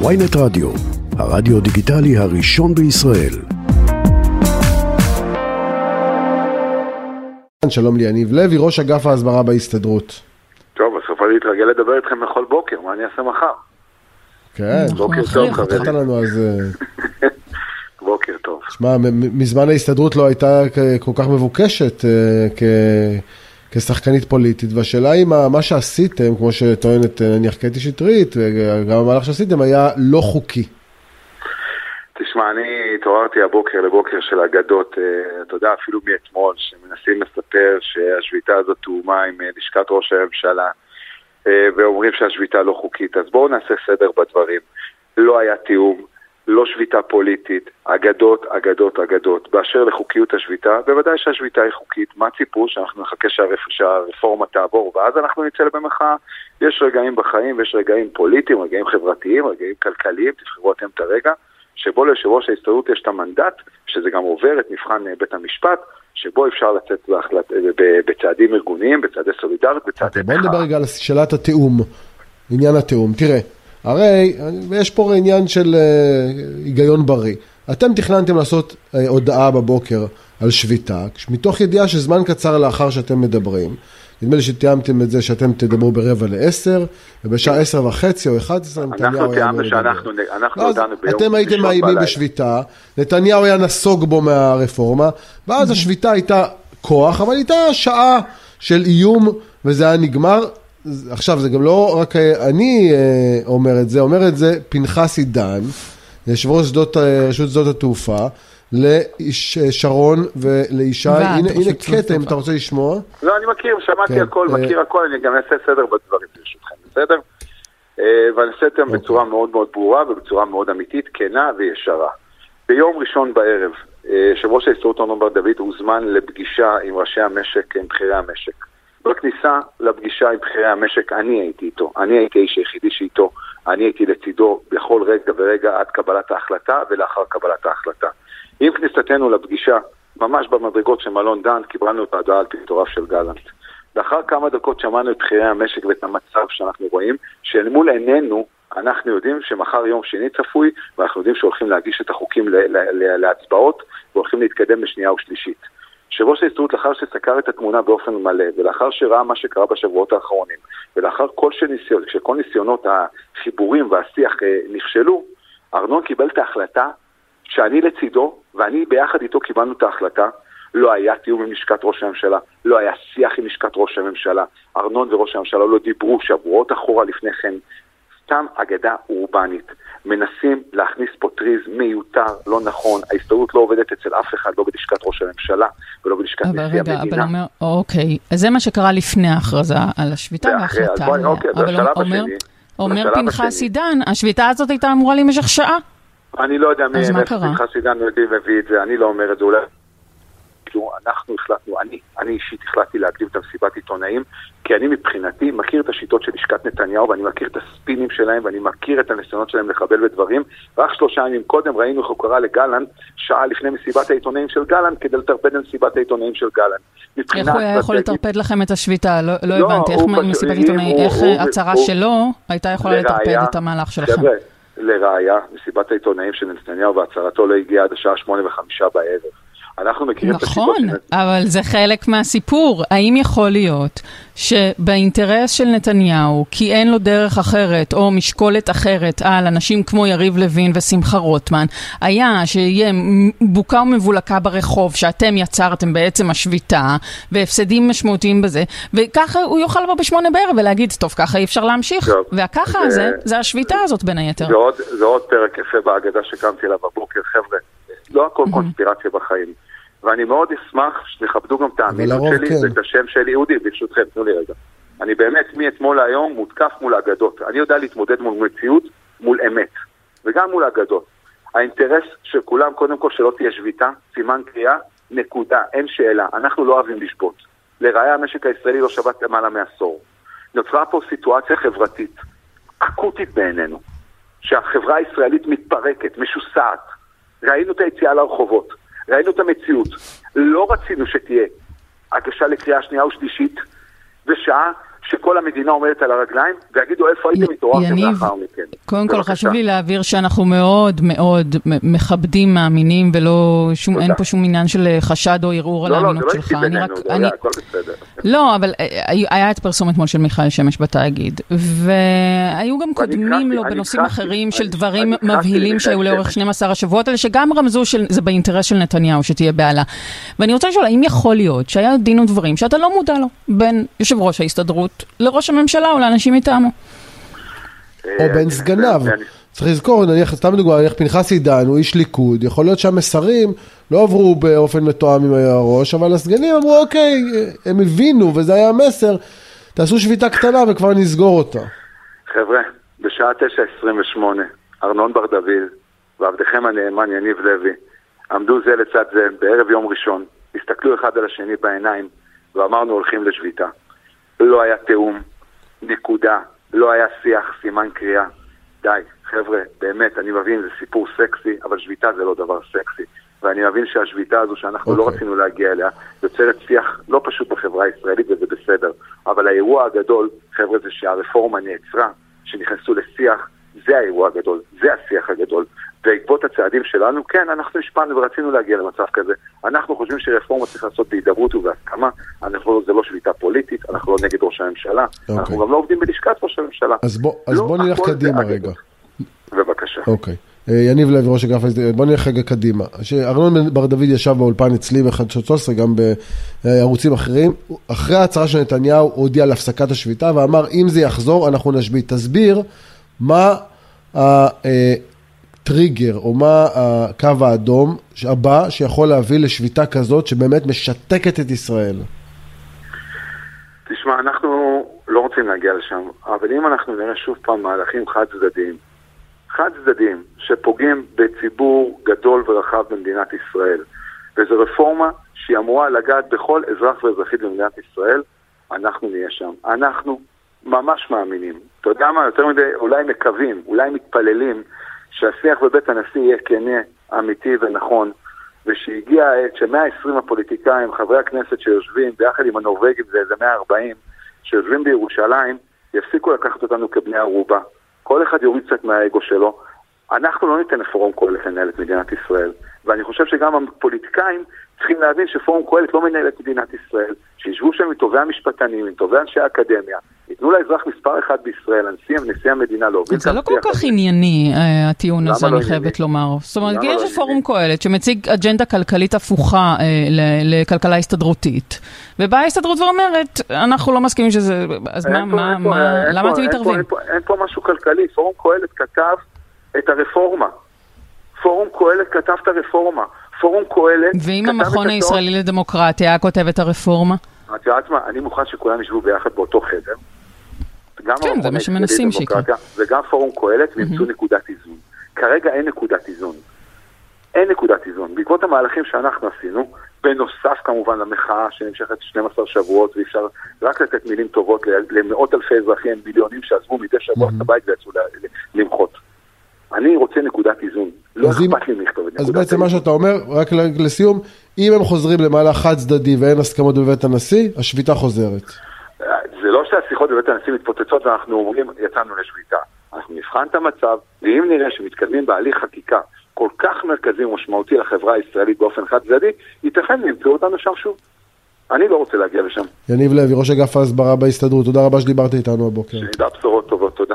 ויינט רדיו, הרדיו דיגיטלי הראשון בישראל. שלום לי, יניב לוי, ראש אגף ההסברה בהסתדרות. טוב, בסוף אני אתרגל לדבר איתכם בכל בוקר, מה אני אעשה מחר? כן, בוקר טוב, חברים. לנו אז... אה, בוקר טוב. שמע, מזמן ההסתדרות לא הייתה כל כך מבוקשת אה, כ- כשחקנית פוליטית, והשאלה היא מה, מה שעשיתם, כמו שטוענת אה, נניח קטי שטרית, וגם המהלך שעשיתם היה לא חוקי. תשמע, אני התעוררתי הבוקר לבוקר של אגדות, אה, אתה יודע, אפילו מאתמול, שמנסים לספר שהשביתה הזאת תאומה עם אה, לשכת ראש הממשלה, ואומרים שהשביתה לא חוקית. אז בואו נעשה סדר בדברים. לא היה תיאום, לא שביתה פוליטית, אגדות, אגדות, אגדות. באשר לחוקיות השביתה, בוודאי שהשביתה היא חוקית. מה ציפו? שאנחנו נחכה שהרפ... שהרפורמה תעבור, ואז אנחנו נצא במחאה. יש רגעים בחיים ויש רגעים פוליטיים, רגעים חברתיים, רגעים כלכליים, תבחרו אתם את הרגע. שבו ליושב ראש ההסתדרות יש את המנדט, שזה גם עובר את מבחן אה, בית המשפט, שבו אפשר לצאת בהחלט, אה, בצעדים ארגוניים, בצעדי סולידריות, בצעדי בוא נדבר רגע על שאלת התיאום, עניין התיאום. תראה, הרי יש פה עניין של אה, היגיון בריא. אתם תכננתם לעשות אה, הודעה בבוקר על שביתה, מתוך ידיעה שזמן קצר לאחר שאתם מדברים, נדמה לי שתיאמתם את זה שאתם תדברו ברבע לעשר, ובשעה עשר וחצי או אחד עשרה נתניהו אנחנו היה תיאמנו שאנחנו לדבר. אנחנו ואז הודענו ביום אתם הייתם ראשון מאיימים. בשביתה, נתניהו היה נסוג בו מהרפורמה, ואז השביתה הייתה כוח, אבל הייתה שעה של איום, וזה היה נגמר. עכשיו, זה גם לא רק אה, אני אה, אומר את זה, אומר את זה פנחס עידן, יושב ראש שדות, אה, רשות שדות התעופה, לשרון ולישי. הנה, הנה שדות קטע, אם התעופה. אתה רוצה לשמוע. לא, אני מכיר, שמעתי כן, הכל, מכיר הכל, אני גם אעשה סדר בדברים ברשותכם, בסדר? ואני אעשה אותם אוקיי. בצורה מאוד מאוד ברורה ובצורה מאוד אמיתית, כנה וישרה. ביום ראשון בערב, יושב ראש ההסתדרות אורנון בר דוד הוזמן לפגישה עם ראשי המשק, עם בכירי המשק. בכניסה לפגישה עם בכירי המשק, אני הייתי איתו. אני הייתי האיש היחידי שאיתו. אני הייתי לצידו בכל רגע ורגע עד קבלת ההחלטה ולאחר קבלת ההחלטה. עם כניסתנו לפגישה, ממש במדרגות של מלון דן, קיבלנו את ההודעה על פיטוריו של גלנט. לאחר כמה דקות שמענו את בכירי המשק ואת המצב שאנחנו רואים, שאל מול עינינו אנחנו יודעים שמחר יום שני צפוי, ואנחנו יודעים שהולכים להגיש את החוקים להצבעות, והולכים להתקדם לשנייה ושלישית. יושב ראש ההסתדרות לאחר שסקר את התמונה באופן מלא, ולאחר שראה מה שקרה בשבועות האחרונים, ולאחר כל שניסיון, שכל ניסיונות החיבורים והשיח אה, נכשלו, ארנון קיבל את ההחלטה שאני לצידו, ואני ביחד איתו קיבלנו את ההחלטה. לא היה תיאום עם לשכת ראש הממשלה, לא היה שיח עם לשכת ראש הממשלה. ארנון וראש הממשלה לא דיברו שבועות אחורה לפני כן. סתם אגדה אורבנית. מנסים להכניס פה טריז מיותר, לא נכון. ההסתדרות לא עובדת אצל אף אחד, לא בלשכת ראש הממשלה ולא בלשכת אבל נשיא רגע, אבל המדינה. אומר, אוקיי, אז זה מה שקרה לפני ההכרזה על השביתה וההחלטה. אוקיי, אבל השלב אומר- השני. אומר פנחס. עידן, השביתה הזאת הייתה אמורה להימשך שעה. אני לא יודע מי? פנחס עידן מביא את זה, אני לא אומר את זה, אולי... אני, אני אישית החלטתי להקדים את המסיבת עיתונאים, כי אני מבחינתי מכיר את השיטות של לשכת נתניהו, ואני מכיר את הספינים שלהם, ואני מכיר את הניסיונות שלהם לחבל בדברים. רק שלושה ימים קודם ראינו איך הוא קרא לגלנט, שעה לפני מסיבת העיתונאים של גלנט, כדי לטרפד את מסיבת העיתונאים של גלנט. איך הוא היה יכול לטרפד לכם את השביתה? לא- לא לא, הבנתי. איך מסיבת עיתונאים, איך הצהרה שלו הייתה יכולה לטרפד את המהלך שלכם? לראיה, מסיבת העיתונאים של נתניהו והצהרתו לא הגיעה עד השעה שמונה וחמישה בערב. אנחנו מכירים את הסיבות נכון. אבל זה חלק מהסיפור. האם יכול להיות שבאינטרס של נתניהו, כי אין לו דרך אחרת או משקולת אחרת על אנשים כמו יריב לוין ושמחה רוטמן, היה שיהיה בוקה ומבולקה ברחוב שאתם יצרתם בעצם השביתה, והפסדים משמעותיים בזה, וככה הוא יוכל לבוא בשמונה בערב ולהגיד, טוב, ככה אי אפשר להמשיך. טוב, והככה זה- הזה, זה השביתה הזאת בין היתר. זה עוד, זה עוד פרק יפה בהגדה שקמתי לה בבוקר, חבר'ה. לא הכל קונספירציה בחיים. ואני מאוד אשמח שתכבדו גם את האמינות שלי כן. ואת השם שלי. אודי, ברשותכם, תנו לי רגע. אני באמת מאתמול להיום מותקף מול אגדות. אני יודע להתמודד מול מציאות, מול אמת. וגם מול אגדות. האינטרס של כולם, קודם כל, שלא תהיה שביתה, סימן קריאה, נקודה, אין שאלה. אנחנו לא אוהבים לשבות. לראיה, המשק הישראלי לא שבת למעלה מעשור. נוצרה פה סיטואציה חברתית, אקוטית בעינינו, שהחברה הישראלית מתפרקת, משוסעת. ראינו את היציאה לרחובות, ראינו את המציאות. לא רצינו שתהיה הגשה לקריאה שנייה ושלישית בשעה שכל המדינה עומדת על הרגליים, ויגידו איפה הייתם, התעוררתם לאחר מכן. קודם כל חשוב לי להעביר שאנחנו מאוד מאוד מכבדים מאמינים ולא, שום, אין פה שום עניין של חשד או ערעור לא, על האמינות לא, שלך. לא, אני רק, אני... הכל בסדר. לא, אבל אה, היה את פרסום אתמול של מיכאל שמש בתאגיד, והיו גם קודמים לו בנושאים אחרים של דברים מבהילים שהיו לאורך 12 השבועות האלה, שגם רמזו שזה באינטרס של נתניהו שתהיה בעלה. ואני רוצה לשאול, האם יכול להיות שהיה דין ודברים שאתה לא מודע לו בין יושב ראש ההסתדרות לראש הממשלה או לאנשים מטעמו? או בין סגניו. צריך לזכור, נניח, סתם דוגמא, נניח פנחס עידן הוא איש ליכוד, יכול להיות שהמסרים לא עברו באופן מתואם עם הראש, אבל הסגנים אמרו, אוקיי, הם הבינו, וזה היה המסר, תעשו שביתה קטנה וכבר נסגור אותה. חבר'ה, בשעה 9:28, ארנון בר דוד ועבדכם הנאמן יניב לוי עמדו זה לצד זה בערב יום ראשון, הסתכלו אחד על השני בעיניים ואמרנו הולכים לשביתה. לא היה תיאום, נקודה. לא היה שיח, סימן קריאה. די, חבר'ה, באמת, אני מבין, זה סיפור סקסי, אבל שביתה זה לא דבר סקסי. ואני מבין שהשביתה הזו שאנחנו okay. לא אוקיי. רצינו להגיע אליה, יוצרת שיח לא פשוט בחברה הישראלית וזה בסדר. אבל האירוע הגדול, חבר'ה, זה שהרפורמה נעצרה, שנכנסו לשיח, זה האירוע הגדול, זה השיח הגדול. בעקבות הצעדים שלנו, כן, אנחנו השפענו ורצינו להגיע למצב כזה. אנחנו חושבים שרפורמה צריך לעשות בהידברות ובהסכמה. אנחנו, זה לא שביתה פוליטית, אנחנו לא נגד ראש הממשלה, okay. אנחנו אוקיי. גם לא עובדים בלשכת ראש הממשלה. אז בוא, אז לא בוא נלך קדימה רגע. בבקשה. אוקיי. Okay. אה, יניב לוי, ראש אגף, בוא נלך רגע קדימה. ארנון בר דוד ישב באולפן אצלי ב-13, גם בערוצים אחרים. אחרי ההצהרה של נתניהו הוא הודיע על הפסקת השביתה ואמר, אם זה יחזור, אנחנו נשבית. תסביר מה טריגר, או מה הקו האדום הבא שיכול להביא לשביתה כזאת שבאמת משתקת את ישראל? תשמע, אנחנו לא רוצים להגיע לשם, אבל אם אנחנו נראה שוב פעם מהלכים חד צדדיים, חד צדדיים שפוגעים בציבור גדול ורחב במדינת ישראל, וזו רפורמה שהיא אמורה לגעת בכל אזרח ואזרחית במדינת ישראל, אנחנו נהיה שם. אנחנו ממש מאמינים. אתה יודע מה, יותר מדי אולי מקווים, אולי מתפללים שהשיח בבית הנשיא יהיה כנה, אמיתי ונכון, ושהגיעה העת ש-120 הפוליטיקאים, חברי הכנסת שיושבים, ביחד עם הנורבגים זה איזה 140, שיושבים בירושלים, יפסיקו לקחת אותנו כבני ערובה. כל אחד יוריד קצת מהאגו שלו. אנחנו לא ניתן לפורום קהלת לנהל את מדינת ישראל, ואני חושב שגם הפוליטיקאים צריכים להבין שפורום קהלת לא מנהל את מדינת ישראל, שישבו שם עם טובי המשפטנים, עם טובי אנשי האקדמיה, ייתנו לאזרח מספר אחד בישראל, הנשיא, נשיא המדינה להוביל זה לא כל כך ענייני, אה, הטיעון הזה, לא אני חייבת לומר. זאת אומרת, יש לא פורום קהלת שמציג אג'נדה כלכלית הפוכה אה, לכלכלה הסתדרותית, ובאה ההסתדרות ואומרת, אנחנו לא מסכימים שזה, אז מה, מה, מה, למה אתם מתערבים? אין פה משהו כלכלי, פורום קהלת כתב את הרפורמה. פורום קהלת כתב את הרפורמה. פורום קהלת... ואם המכון הישראלי לדמוקרטיה היה כותב את הרפורמה? את יודעת מה, אני מוכן שכולם ישבו ביחד באותו חדר. כן, זה מה שמנסים שיקרה. וגם פורום קהלת וימצאו נקודת איזון. כרגע אין נקודת איזון. אין נקודת איזון. בעקבות המהלכים שאנחנו עשינו, בנוסף כמובן למחאה שנמשכת 12 שבועות, ואי אפשר רק לתת מילים טובות למאות אלפי אזרחים, מיליונים שעזבו מדי שבוע את הבית ויצאו למחות. אני רוצה נקודת איזון. לא אכפת לי לכתוב את נקודת אז בעצם מה שאתה אומר, רק לסיום, אם הם חוזרים למהלך חד צדדי ואין הסכמות בבית הנשיא, השביתה חוזרת. זה לא שהשיחות בבית הנשיא מתפוצצות ואנחנו אומרים, יצאנו לשביתה. אנחנו נבחן את המצב, ואם נראה שמתקדמים בהליך חקיקה כל כך מרכזי ומשמעותי לחברה הישראלית באופן חד צדדי, ייתכן וימצאו אותנו שם שוב. אני לא רוצה להגיע לשם. יניב לוי, ראש אגף ההסברה בהסתדרות, תודה רבה שדיברת איתנו הבוקר. שנדע בשורות טובות, תודה.